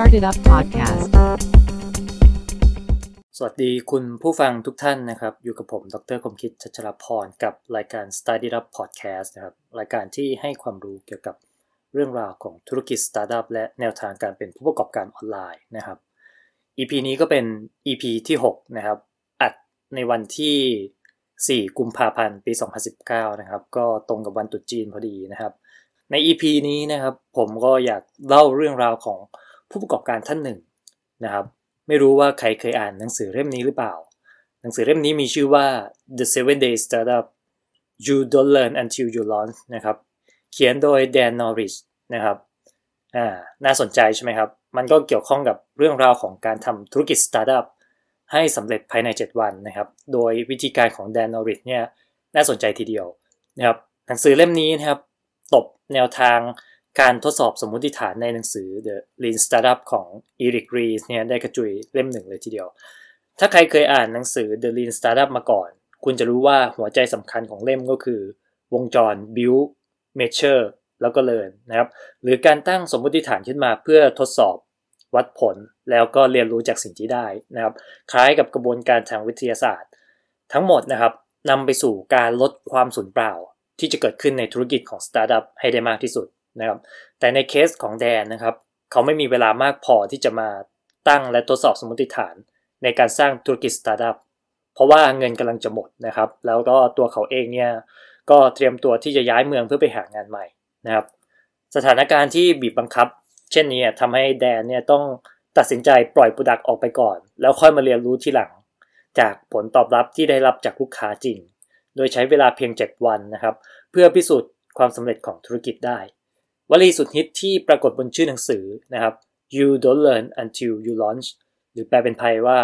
Started Up Podcast สวัสดีคุณผู้ฟังทุกท่านนะครับ อยู่กับผม ดรคมคิดชัชรพร กับรายการ Study Up Podcast นะครับ รายการที่ให้ความรู้เกี่ยวกับเรื่องราวของธุรกิจสตาร์ทอัพและแนวทางการเป็นผู้ประกอบการออนไลน์นะครับ EP นี้ก็เป็น EP ที่ 6 นะครับ อัดในวันที่ 4 กุมภาพันธ์ ปี 2019 นะครับ ก็ตรงกับวันตรุษจีนพอดีนะครับใน EP นี้นะครับผมก็อยากเล่าเรื่องราวของ ผู้ประกอบการท่านหนึ่งนะครับ ไม่รู้ว่าใครเคยอ่านหนังสือเล่มนี้หรือเปล่า หนังสือเล่มนี้มีชื่อว่า The Seven Day Startup You Don't Learn Until You Launch นะครับ เขียนโดยแดนนอริชนะครับอ่าน่าสนใจใช่ไหมครับ มันก็เกี่ยวข้องกับเรื่องราวของการทำธุรกิจสตาร์ทอัพให้สำเร็จภายใน 7 วันนะครับ โดยวิธีการของแดนนอริชเนี่ยน่าสนใจทีเดียวนะครับหนังสือเล่มนี้นะครับตบแนวทาง การทดสอบสมมติฐานในหนังสือ The Lean Startup ของ Eric Ries เนี่ยได้กระจุยเล่มหนึ่งเลยทีเดียว ถ้าใครเคยอ่านหนังสือ The Lean Startup มาก่อน คุณจะรู้ว่าหัวใจสำคัญของเล่มก็คือ วงจร build measure แล้วก็ learn นะครับหรือการตั้งสมมติฐานขึ้นมาเพื่อทดสอบวัดผลแล้วก็เรียนรู้จากสิ่งที่ได้นะครับ คล้ายกับกระบวนการทางวิทยาศาสตร์ ทั้งหมดนะครับนำไปสู่การลดความสูญเปล่า ที่จะเกิดขึ้นในธุรกิจของสตาร์ทอัพให้ได้มากที่สุด นะครับแต่ในเคสของแดนนะครับ เขาไม่มีเวลามากพอที่จะมาตั้งและทดสอบสมมติฐาน ในการสร้างธุรกิจสตาร์ทอัพเพราะว่าเงินกำลังจะหมดนะครับ แล้วก็ตัวเขาเองเนี่ยก็เตรียมตัวที่จะย้ายเมืองเพื่อไปหางานใหม่นะครับ สถานการณ์ที่บีบบังคับ เช่นนี้ทำให้แดนเนี่ยต้องตัดสินใจปล่อย product ออกไปก่อน แล้วค่อยมาเรียนรู้ทีหลัง จากผลตอบรับที่ได้รับจากลูกค้าจริง โดยใช้เวลาเพียง 7 วันนะครับ เพื่อพิสูจน์ความสำเร็จของธุรกิจได้ วลีสุดฮิตที่ปรากฏบนชื่อหนังสือนะครับ you don't learn until you launch หรือแปลเป็นไทยว่า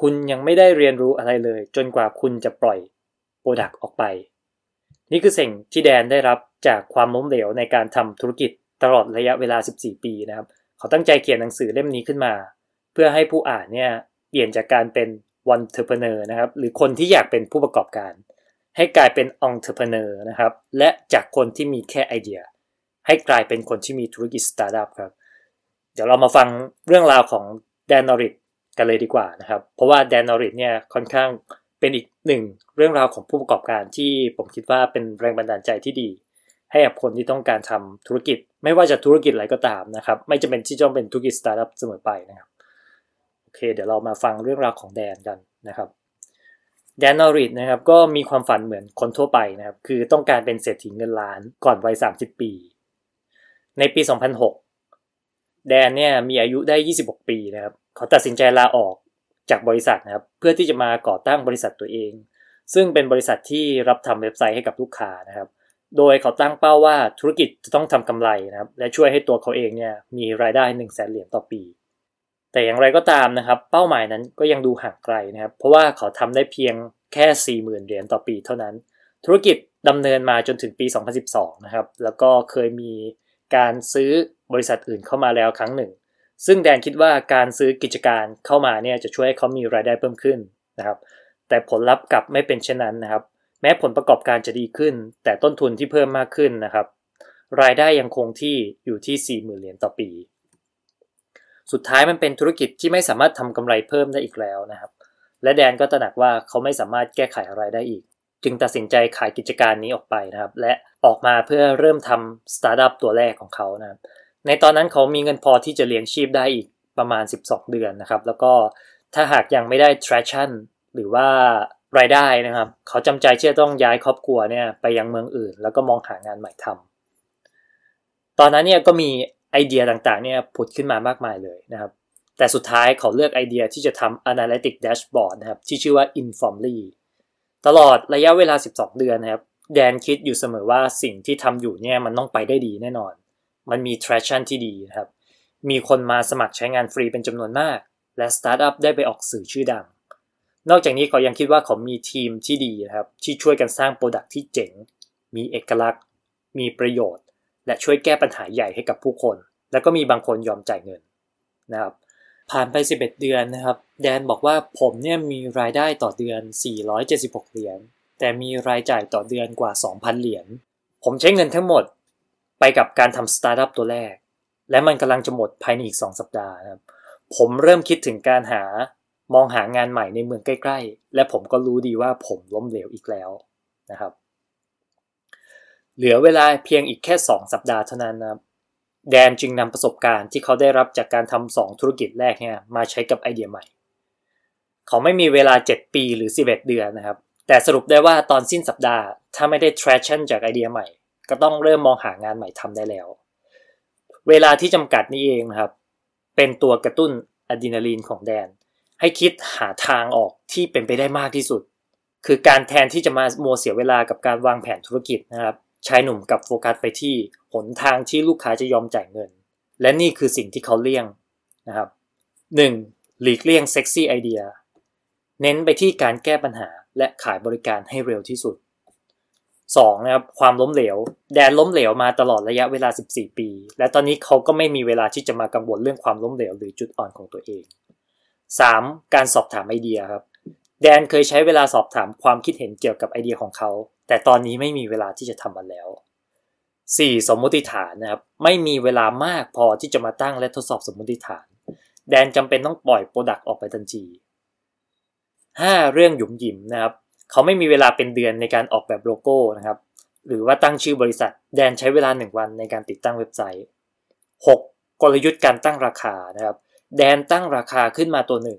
คุณยังไม่ได้เรียนรู้อะไรเลย จนกว่าคุณจะปล่อย product ออกไป นี่คือสิ่งที่แดนได้รับจากความล้มเหลวในการทำธุรกิจตลอดระยะเวลา 14 ปีนะครับ เขาตั้งใจเขียนหนังสือเล่มนี้ขึ้นมา เพื่อให้ผู้อ่านเนี่ยเปลี่ยนจากการเป็น one entrepreneur นะครับหรือคนที่อยากเป็นผู้ประกอบการ ให้กลายเป็น entrepreneur นะครับและจากคนที่มีแค่ไอเดีย ให้กลายเป็นคนที่มีธุรกิจสตาร์ทอัพครับ เดี๋ยวเรามาฟังเรื่องราวของแดนนอริทกันเลยดีกว่านะครับ เพราะว่าแดนนอริทเนี่ยค่อนข้างเป็นอีกหนึ่งเรื่องราวของผู้ประกอบการที่ผมคิดว่าเป็นแรงบันดาลใจที่ดี ให้กับคนที่ต้องการทำธุรกิจ ไม่ว่าจะธุรกิจอะไรก็ตามนะครับ ไม่จำเป็นที่จะต้องเป็นธุรกิจสตาร์ทอัพเสมอไปนะครับโอเค เดี๋ยวเรามาฟังเรื่องราวของแดนกันนะครับแดนนอริทนะครับก็มีความฝันเหมือนคนทั่วไปนะครับ คือต้องการเป็นเศรษฐีเงินล้านก่อนวัย 30 ปี ในปี 2006 แดนเนี่ยมีอายุได้ 26 ปีนะครับเขาตัดสินใจลาออกจากบริษัทนะครับ เพื่อที่จะมาก่อตั้งบริษัทตัวเอง ซึ่งเป็นบริษัทที่รับทำเว็บไซต์ให้กับลูกค้านะครับ โดยเขาตั้งเป้าว่าธุรกิจจะต้องทำกำไรนะครับ และช่วยให้ตัวเขาเองเนี่ยมีรายได้1 0 0 0 0แสนเหรียญต่อปี แต่อย่างไรก็ตามนะครับ เป้าหมายนั้นก็ยังดูห่างไกลนะครับ เพราะว่าเขาทำได้เพียงแค่ 40,000 เหรียญต่อปีเท่านั้น ธุรกิจดำเนินมาจนถึงปี 2012 นะครับ แล้วก็เคยมี การซื้อบริษัทอื่นเข้ามาแล้วครั้งหนึ่ง ซึ่งแดนคิดว่าการซื้อกิจการเข้ามาเนี่ยจะช่วยให้เขามีรายได้เพิ่มขึ้นนะครับแต่ผลลัพธ์กลับไม่เป็นเช่นนั้นนะครับ แม้ผลประกอบการจะดีขึ้น แต่ต้นทุนที่เพิ่มมากขึ้นนะครับ รายได้ยังคงที่อยู่ที่ 40,000 เหรียญต่อปี สุดท้ายมันเป็นธุรกิจที่ไม่สามารถทำกำไรเพิ่มได้อีกแล้วนะครับ และแดนก็ตระหนักว่าเขาไม่สามารถแก้ไขอะไรได้อีก จึงตัดสินใจขายกิจการนี้ออกไปนะครับ และออกมาเพื่อเริ่มทำสตาร์ทอัพตัวแรกของเขานะครับในตอนนั้นเขามีเงินพอที่จะเลี้ยงชีพได้อีกประมาณ 12 เดือนนะครับ แล้วก็ถ้าหากยังไม่ได้ traction หรือว่ารายได้นะครับ เขาจำใจที่จะต้องย้ายครอบครัวเนี่ยไปยังเมืองอื่น แล้วก็มองหางานใหม่ทำตอนนั้นเนี่ยก็มีไอเดียต่างๆเนี่ยผุดขึ้นมามากมายเลยนะครับ แต่สุดท้ายเขาเลือกไอเดียที่จะทำ analytic dashboard นะครับที่ชื่อว่า Informly ตลอดระยะเวลา 12 เดือนนะครับ แดนคิดอยู่เสมอว่าสิ่งที่ทำอยู่เนี่ยมันต้องไปได้ดีแน่นอน มันมี traction ที่ดีนะครับ มีคนมาสมัครใช้งานฟรีเป็นจำนวนมาก และสตาร์ทอัพได้ไปออกสื่อชื่อดัง นอกจากนี้เขายังคิดว่าเขามีทีมที่ดีนะครับ ที่ช่วยกันสร้างโปรดักที่เจ๋ง มีเอกลักษณ์ มีประโยชน์ และช่วยแก้ปัญหาใหญ่ให้กับผู้คน แล้วก็มีบางคนยอมจ่ายเงินนะครับ ผ่านไป 11 เดือนนะครับ แดนบอกว่าผมเนี่ยมีรายได้ต่อเดือน 476 เหรียญ แต่มีรายจ่ายต่อเดือนกว่า 2,000 เหรียญ ผมใช้เงินทั้งหมดไปกับการทำสตาร์ทอัพตัวแรก และมันกำลังจะหมดภายในอีก 2 สัปดาห์นะครับ ผมเริ่มคิดถึงการหามองหางานใหม่ในเมืองใกล้ ๆ และผมก็รู้ดีว่าผมล้มเหลวอีกแล้วนะครับ เหลือเวลาเพียงอีกแค่ 2 สัปดาห์เท่านั้นนะครับ แดนจึงนำประสบการณ์ที่เขาได้รับจากการทำสองธุรกิจแรกเนี่ยมาใช้กับไอเดียใหม่ เขาไม่มีเวลา 7 ปีหรือ 11 เดือนนะครับ แต่สรุปได้ว่าตอนสิ้นสัปดาห์ ถ้าไม่ได้ traction จากไอเดียใหม่ ก็ต้องเริ่มมองหางานใหม่ทำได้แล้ว เวลาที่จำกัดนี้เองนะครับ เป็นตัวกระตุ้นอะดรีนาลีนของแดน ให้คิดหาทางออกที่เป็นไปได้มากที่สุด คือการแทนที่จะมาโมเสียเวลากับการวางแผนธุรกิจนะครับ ชายหนุ่มกับโฟกัสไปที่หนทางที่ลูกค้าจะยอมจ่ายเงิน และนี่คือสิ่งที่เขาเลี่ยงนะครับ 1. หลีกเลี่ยงเซ็กซี่ไอเดียเน้นไปที่การแก้ปัญหาและขายบริการให้เร็วที่สุด 2. นะครับความล้มเหลว แดนล้มเหลวมาตลอดระยะเวลา 14 ปี และตอนนี้เขาก็ไม่มีเวลาที่จะมากังวลเรื่องความล้มเหลวหรือจุดอ่อนของตัวเอง 3. การสอบถามไอเดียครับ แดนเคยใช้เวลาสอบถามความคิดเห็นเกี่ยวกับไอเดียของเขา แต่ตอนนี้ไม่มีเวลาที่จะทำมันแล้ว 4. สมมติฐานนะครับ ไม่มีเวลามากพอที่จะมาตั้งและทดสอบสมมติฐาน แดนจำเป็นต้องปล่อยโปรดักต์ออกไปทันที 5. เรื่องหยุมหยิมนะครับ เขาไม่มีเวลาเป็นเดือนในการออกแบบโลโก้นะครับ หรือว่าตั้งชื่อบริษัท แดนใช้เวลา 1 วันในการติดตั้งเว็บไซต์ 6. กลยุทธ์การตั้งราคานะครับ แดนตั้งราคาขึ้นมาตัวหนึ่ง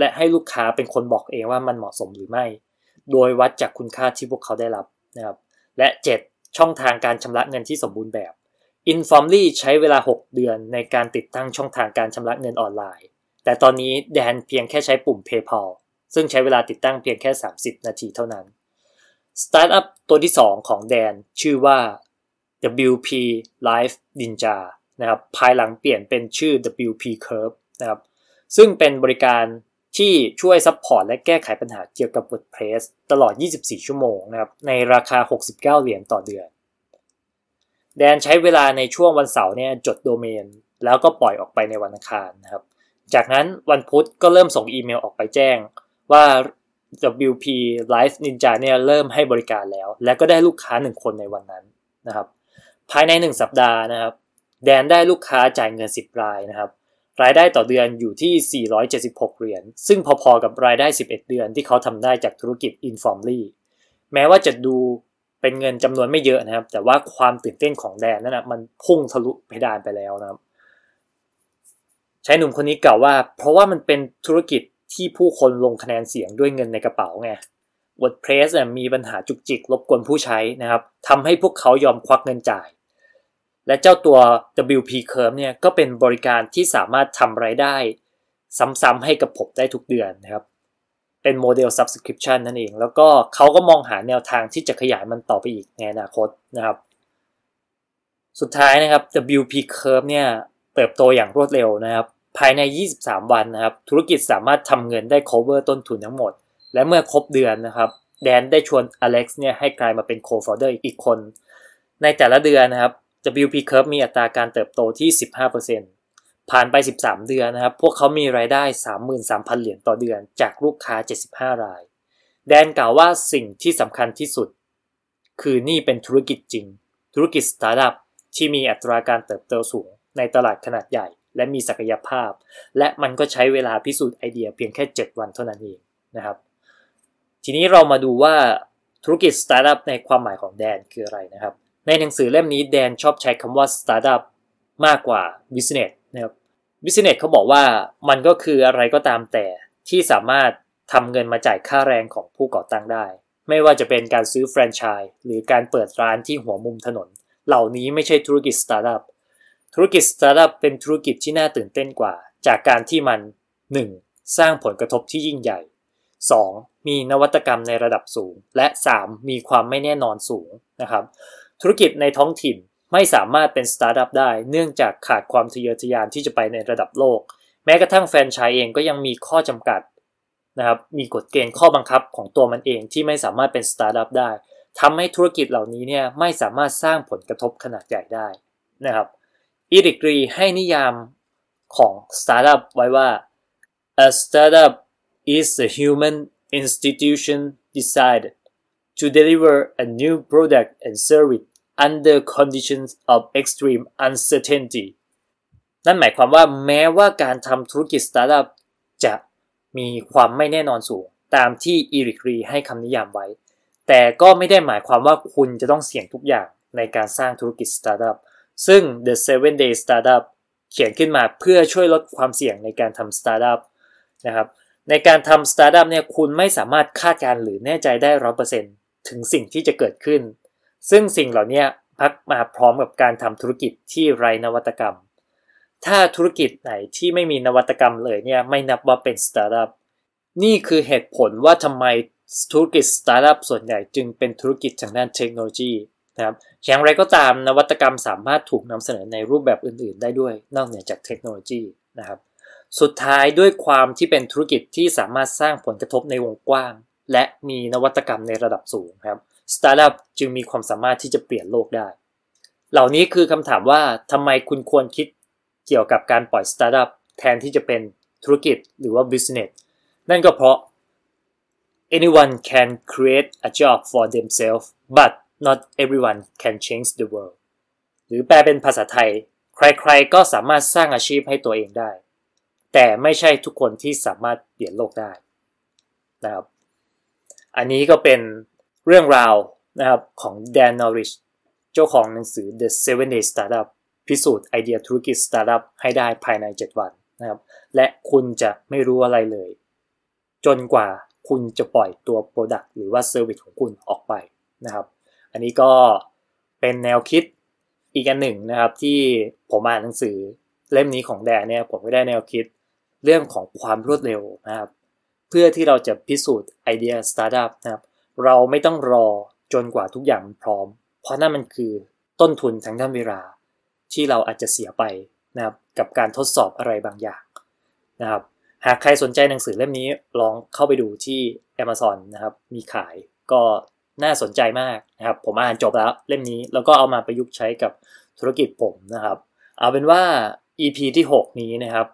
และให้ลูกค้าเป็นคนบอกเองว่ามันเหมาะสมหรือไม่ โดยวัดจากคุณค่าที่พวกเขาได้รับนะครับ และ 7. ช่องทางการชำระเงินที่สมบูรณ์แบบ Informly ใช้เวลา 6 เดือนในการติดตั้งช่องทางการชำระเงินออนไลน์ แต่ตอนนี้แดนเพียงแค่ใช้ปุ่ม PayPal ซึ่งใช้เวลาติดตั้งเพียงแค่ 30 นาทีเท่านั้น สตาร์ทอัพตัวที่ 2 ของแดนชื่อว่า WP Live Ninja นะครับ ภายหลังเปลี่ยนเป็นชื่อ WP Curve นะครับ ซึ่งเป็นบริการ ที่ช่วย support และแก้ไขปัญหาเกี่ยวกับ WordPress ตลอด 24 ชั่วโมงนะครับในราคา 69 เหรียญต่อเดือน แดนใช้เวลาในช่วงวันเสาร์เนี่ยจดโดเมน แล้วก็ปล่อยออกไปในวันอังคารนะครับ จากนั้นวันพุธก็เริ่มส่งอีเมลออกไปแจ้งว่า WP Live Ninja เนี่ยเริ่มให้บริการแล้ว และก็ได้ลูกค้า 1 คนในวันนั้นนะครับ ภายใน 1 สัปดาห์นะครับ แดนได้ลูกค้าจ่ายเงิน 10 รายนะครับ รายได้ต่อเดือนอยู่ที่ 476 เหรียญ ซึ่งพอๆกับรายได้ 11 เดือนที่เขาทำได้จากธุรกิจ Informly แม้ว่าจะดูเป็นเงินจำนวนไม่เยอะนะครับ แต่ว่าความตื่นเต้นของแดนนั่นนะมันพุ่งทะลุเพดานไปแล้วนะครับชายหนุ่มคนนี้กล่าวว่า เพราะว่ามันเป็นธุรกิจที่ผู้คนลงคะแนนเสียงด้วยเงินในกระเป๋าไง WordPress มีปัญหาจุกจิกรบกวนผู้ใช้นะครับทำให้พวกเขายอมควักเงินจ่าย และเจ้าตัว WP Curve เนี่ยก็เป็นบริการที่สามารถทำไรายได้ ซ้ำๆให้กับผมได้ทุกเดือนนะครับ เป็นโมเดล subscription นั่นเอง แล้วก็เขาก็มองหาแนวทางที่จะขยายมันต่อไปอีกในอนาคตนะครับ สุดท้ายนะครับ WP Curve เนี่ยเติบโตอย่างรวดเร็วนะครับ ภายใน 23 วันนะครับ ธุรกิจสามารถทำเงินได้ cover ต้นทุนทั้งหมด และเมื่อครบเดือนนะครับแดนได้ชวน Alex เนี่ยให้กลายมาเป็น co-founder อีกคน ในแต่ละเดือนนะครับ WP Curve มีอัตราการเติบโตที่ 15%ผ่านไป 13 เดือนนะครับ พวกเขามีรายได้ 33,000 เหรียญต่อเดือนจากลูกค้า 75 ราย แดนกล่าวว่าสิ่งที่สำคัญที่สุด คือนี่เป็นธุรกิจจริง ธุรกิจสตาร์ทอัพที่มีอัตราการเติบโตสูงในตลาดขนาดใหญ่ และมีศักยภาพ และมันก็ใช้เวลาพิสูจน์ไอเดียเพียงแค่ 7 วันเท่านั้นเองนะครับ ทีนี้เรามาดูว่าธุรกิจสตาร์ทอัพในความหมายของแดนคืออะไรนะครับ ในหนังสือเล่มนี้แดนชอบใช้คำว่า startup มากกว่า business นะครับ business เขาบอกว่ามันก็คืออะไรก็ตามแต่ที่สามารถทำเงินมาจ่ายค่าแรงของผู้ก่อตั้งได้ ไม่ว่าจะเป็นการซื้อแฟรนไชส์หรือการเปิดร้านที่หัวมุมถนน เหล่านี้ไม่ใช่ธุรกิจสตาร์ทอัพธุรกิจสตาร์ทอัพเป็นธุรกิจที่น่าตื่นเต้นกว่า จากการที่มัน 1. สร้างผลกระทบที่ยิ่งใหญ่ 2. มีนวัตกรรมในระดับสูง และ 3. มีความไม่แน่นอนสูงนะครับ ธุรกิจในท้องถิ่นไม่สามารถเป็นสตาร์ทอัพได้ เนื่องจากขาดความทะเยอทะยานที่จะไปในระดับโลก แม้กระทั่งแฟรนไชส์เองก็ยังมีข้อจำกัดนะครับมีกฎเกณฑ์ข้อบังคับของตัวมันเองที่ไม่สามารถเป็นสตาร์ทอัพได้ทำให้ธุรกิจเหล่านี้เนี่ยไม่สามารถสร้างผลกระทบขนาดใหญ่ได้นะครับอีริกรีส์ให้นิยามของสตาร์ทอัพไว้ว่า a startup is a human institution designed to deliver a new product and service under conditions of extreme uncertainty นั่นหมายความว่าแม้ว่าการทำธุรกิจสตาร์ทอัพจะมีความไม่แน่นอนสูง ตามที่อีริกรีส์ให้คำนิยามไว้ แต่ก็ไม่ได้หมายความว่าคุณจะต้องเสี่ยงทุกอย่างในการสร้างธุรกิจสตาร์ทอัพ ซึ่ง The Seven Day Startup เขียนขึ้นมาเพื่อช่วยลดความเสี่ยงในการทำสตาร์ทอัพนะครับ ในการทำสตาร์ทอัพเนี่ยคุณไม่สามารถคาดการณ์หรือแน่ใจได้ร้อยเปอร์เซ็นต์ถึงสิ่งที่จะเกิดขึ้น ซึ่งสิ่งเหล่านี้มักมาพร้อมกับการทำธุรกิจที่ไร้นวัตกรรม ถ้าธุรกิจไหนที่ไม่มีนวัตกรรมเลยเนี่ยไม่นับว่าเป็นสตาร์ทอัพนี่คือเหตุผลว่าทำไมธุรกิจสตาร์ทอัพส่วนใหญ่จึงเป็นธุรกิจทางด้านเทคโนโลยีนะครับอย่างไรก็ตามนวัตกรรมสามารถถูกนำเสนอในรูปแบบอื่น ๆ ได้ด้วย นอกเหนือจากเทคโนโลยีนะครับ สุดท้ายด้วยความที่เป็นธุรกิจที่สามารถสร้างผลกระทบในวงกว้าง และมีนวัตกรรมในระดับสูงครับ สตาร์ทอัพจึงมีความสามารถที่จะเปลี่ยนโลกได้ เหล่านี้คือคำถามว่าทำไมคุณควรคิดเกี่ยวกับการปล่อยสตาร์ทอัพแทนที่จะเป็นธุรกิจหรือว่า business นั่นก็เพราะ anyone can create a job for themselves but not everyone can change the world หรือแปลเป็นภาษาไทย ใครๆก็สามารถสร้างอาชีพให้ตัวเองได้ แต่ไม่ใช่ทุกคนที่สามารถเปลี่ยนโลกได้นะครับ อันนี้ก็เป็น เรื่องราวนะครับของแดนนอริชเจ้าของหนังสือ The Seven Day Startup พิสูจน์ไอเดียธุรกิจสตาร์ทอัพให้ได้ภายใน 7 วันนะครับและคุณจะไม่รู้อะไรเลย จนกว่าคุณจะปล่อยตัว Product หรือว่า Service ของคุณออกไปนะครับ อันนี้ก็เป็นแนวคิดอีกอันหนึ่งนะครับที่ผมอ่านหนังสือเล่มนี้ของแดนเนี่ยผมก็ได้แนวคิดเรื่องของความรวดเร็วนะครับ เพื่อที่เราจะพิสูจน์ไอเดียสตาร์ทอัพนะครับ เราไม่ต้องรอจนกว่าทุกอย่างพร้อม เพราะนั่นมันคือต้นทุนทางด้านเวลา ที่เราอาจจะเสียไปนะครับกับการทดสอบอะไรบางอย่างนะครับหากใครสนใจหนังสือเล่มนี้ลองเข้าไปดูที่ Amazon นะครับมีขายก็น่าสนใจมากนะครับผมอ่านจบแล้วเล่มนี้แล้วก็เอามาประยุกต์ใช้กับธุรกิจผมนะครับ เอาเป็นว่า EP ที่ 6 นี้นะครับ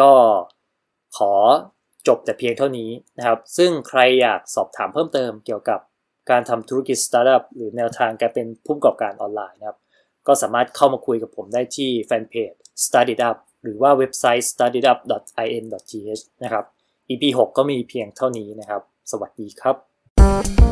ก็ขอ จบแต่เพียงเท่านี้นะครับ ซึ่งใครอยากสอบถามเพิ่มเติมเกี่ยวกับการทำธุรกิจสตาร์ทอัพหรือแนวทางการเป็นผู้ประกอบการออนไลน์นะครับ ก็สามารถเข้ามาคุยกับผมได้ที่แฟนเพจ Start It Up หรือว่าเว็บไซต์ startitup.in.th นะครับ EP 6 ก็มีเพียงเท่านี้นะครับ สวัสดีครับ